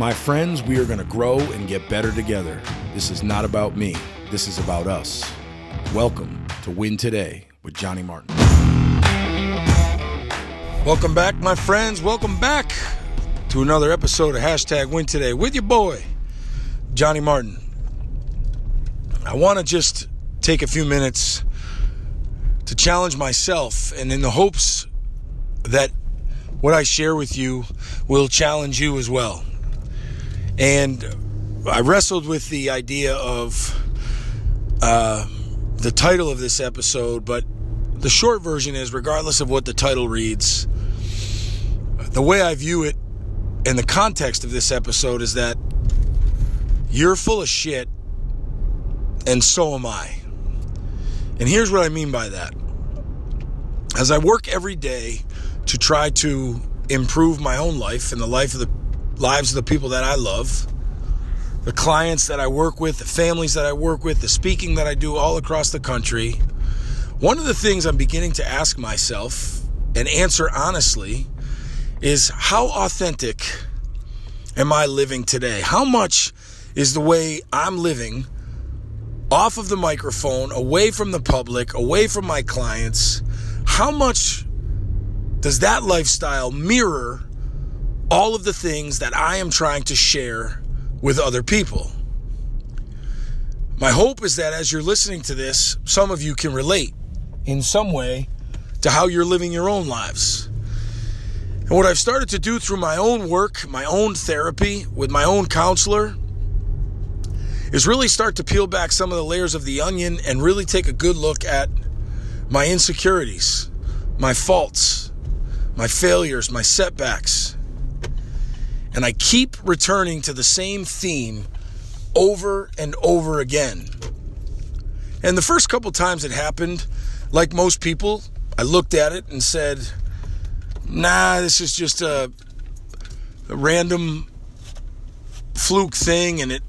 My friends, we are going to grow and get better together. This is not about me, this is about us. Welcome to Win Today with Johnny Martin. Welcome back, my friends. Welcome back to another episode of Hashtag Win Today with your boy, Johnny Martin. I want to just take a few minutes to challenge myself and in the hopes that what I share with you will challenge you as well. And I wrestled with the idea of uh, the title of this episode, but the short version is regardless of what the title reads, the way I view it in the context of this episode is that you're full of shit, and so am I. And here's what I mean by that. As I work every day to try to improve my own life and the life of the lives of the people that I love, the clients that I work with, the families that I work with, the speaking that I do all across the country, one of the things I'm beginning to ask myself and answer honestly is how authentic am I living today? How much is the way I'm living off of the microphone, away from the public, away from my clients? How much does that lifestyle mirror all of the things that I am trying to share with other people? My hope is that as you're listening to this, some of you can relate in some way to how you're living your own lives. And what I've started to do through my own work, my own therapy, with my own counselor, is really start to peel back some of the layers of the onion and really take a good look at my insecurities, my faults, my failures, my setbacks. And I keep returning to the same theme over and over again. And the first couple times it happened, like most people, I looked at it and said, nah, this is just a, a random fluke thing and it,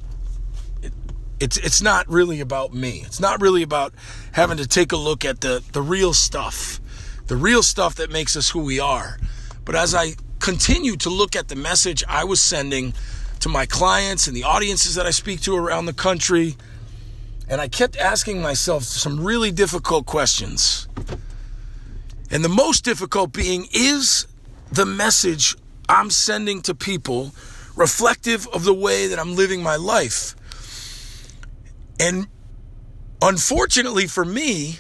it it's it's not really about me. It's not really about having to take a look at the the real stuff. The real stuff that makes us who we are. But as I continue to look at the message I was sending to my clients and the audiences that I speak to around the country, and I kept asking myself some really difficult questions. And the most difficult being is the message I'm sending to people reflective of the way that I'm living my life? And unfortunately for me,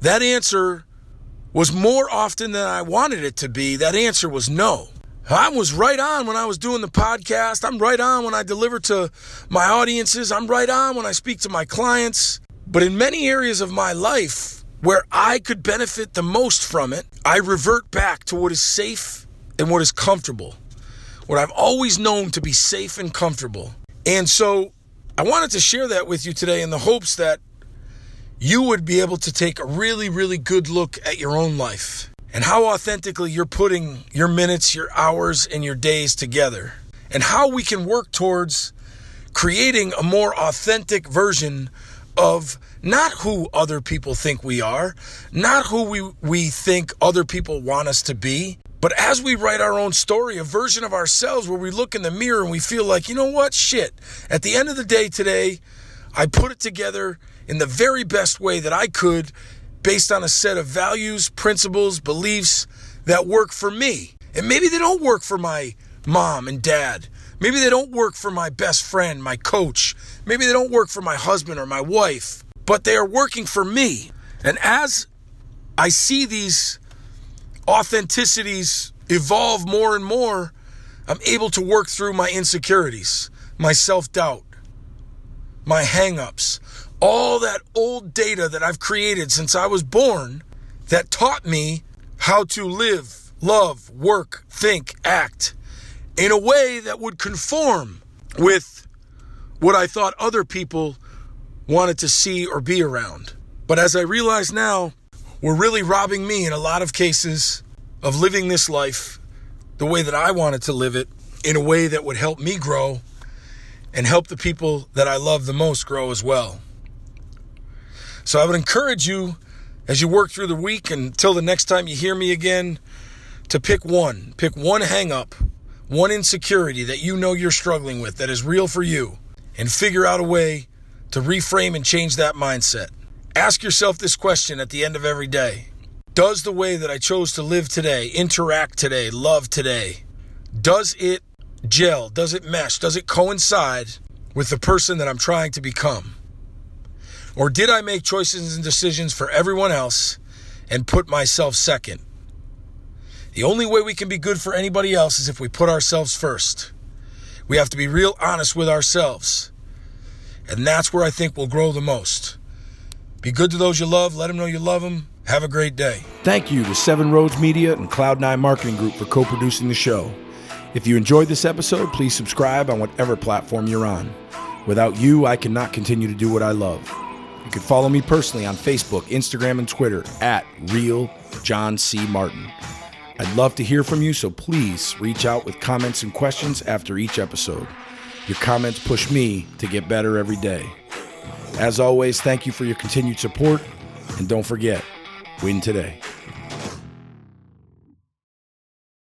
that answer was more often than I wanted it to be. That answer was no. I was right on when I was doing the podcast. I'm right on when I deliver to my audiences. I'm right on when I speak to my clients. But in many areas of my life where I could benefit the most from it, I revert back to what is safe and what is comfortable. What I've always known to be safe and comfortable. And so I wanted to share that with you today in the hopes that you would be able to take a really, really good look at your own life and how authentically you're putting your minutes, your hours, and your days together, and how we can work towards creating a more authentic version of not who other people think we are, not who we, we think other people want us to be, but as we write our own story, a version of ourselves where we look in the mirror and we feel like, you know what, shit, at the end of the day today, I put it together in the very best way that I could based on a set of values, principles, beliefs that work for me. And maybe they don't work for my mom and dad. Maybe they don't work for my best friend, my coach. Maybe they don't work for my husband or my wife, but they are working for me. And as I see these authenticities evolve more and more, I'm able to work through my insecurities, my self doubt, my hangups, all that old data that I've created since I was born that taught me how to live, love, work, think, act in a way that would conform with what I thought other people wanted to see or be around. But as I realize now, we're really robbing me in a lot of cases of living this life the way that I wanted to live it in a way that would help me grow and help the people that I love the most grow as well. So I would encourage you as you work through the week until the next time you hear me again to pick one. Pick one hang up, one insecurity that you know you're struggling with that is real for you, and figure out a way to reframe and change that mindset. Ask yourself this question at the end of every day Does the way that I chose to live today, interact today, love today, does it gel? Does it mesh? Does it coincide with the person that I'm trying to become? Or did I make choices and decisions for everyone else and put myself second? The only way we can be good for anybody else is if we put ourselves first. We have to be real honest with ourselves. And that's where I think we'll grow the most. Be good to those you love, let them know you love them. Have a great day. Thank you to Seven Roads Media and Cloud9 Marketing Group for co producing the show. If you enjoyed this episode, please subscribe on whatever platform you're on. Without you, I cannot continue to do what I love. You can follow me personally on Facebook, Instagram, and Twitter at Real John C. Martin. I'd love to hear from you, so please reach out with comments and questions after each episode. Your comments push me to get better every day. As always, thank you for your continued support, and don't forget, win today.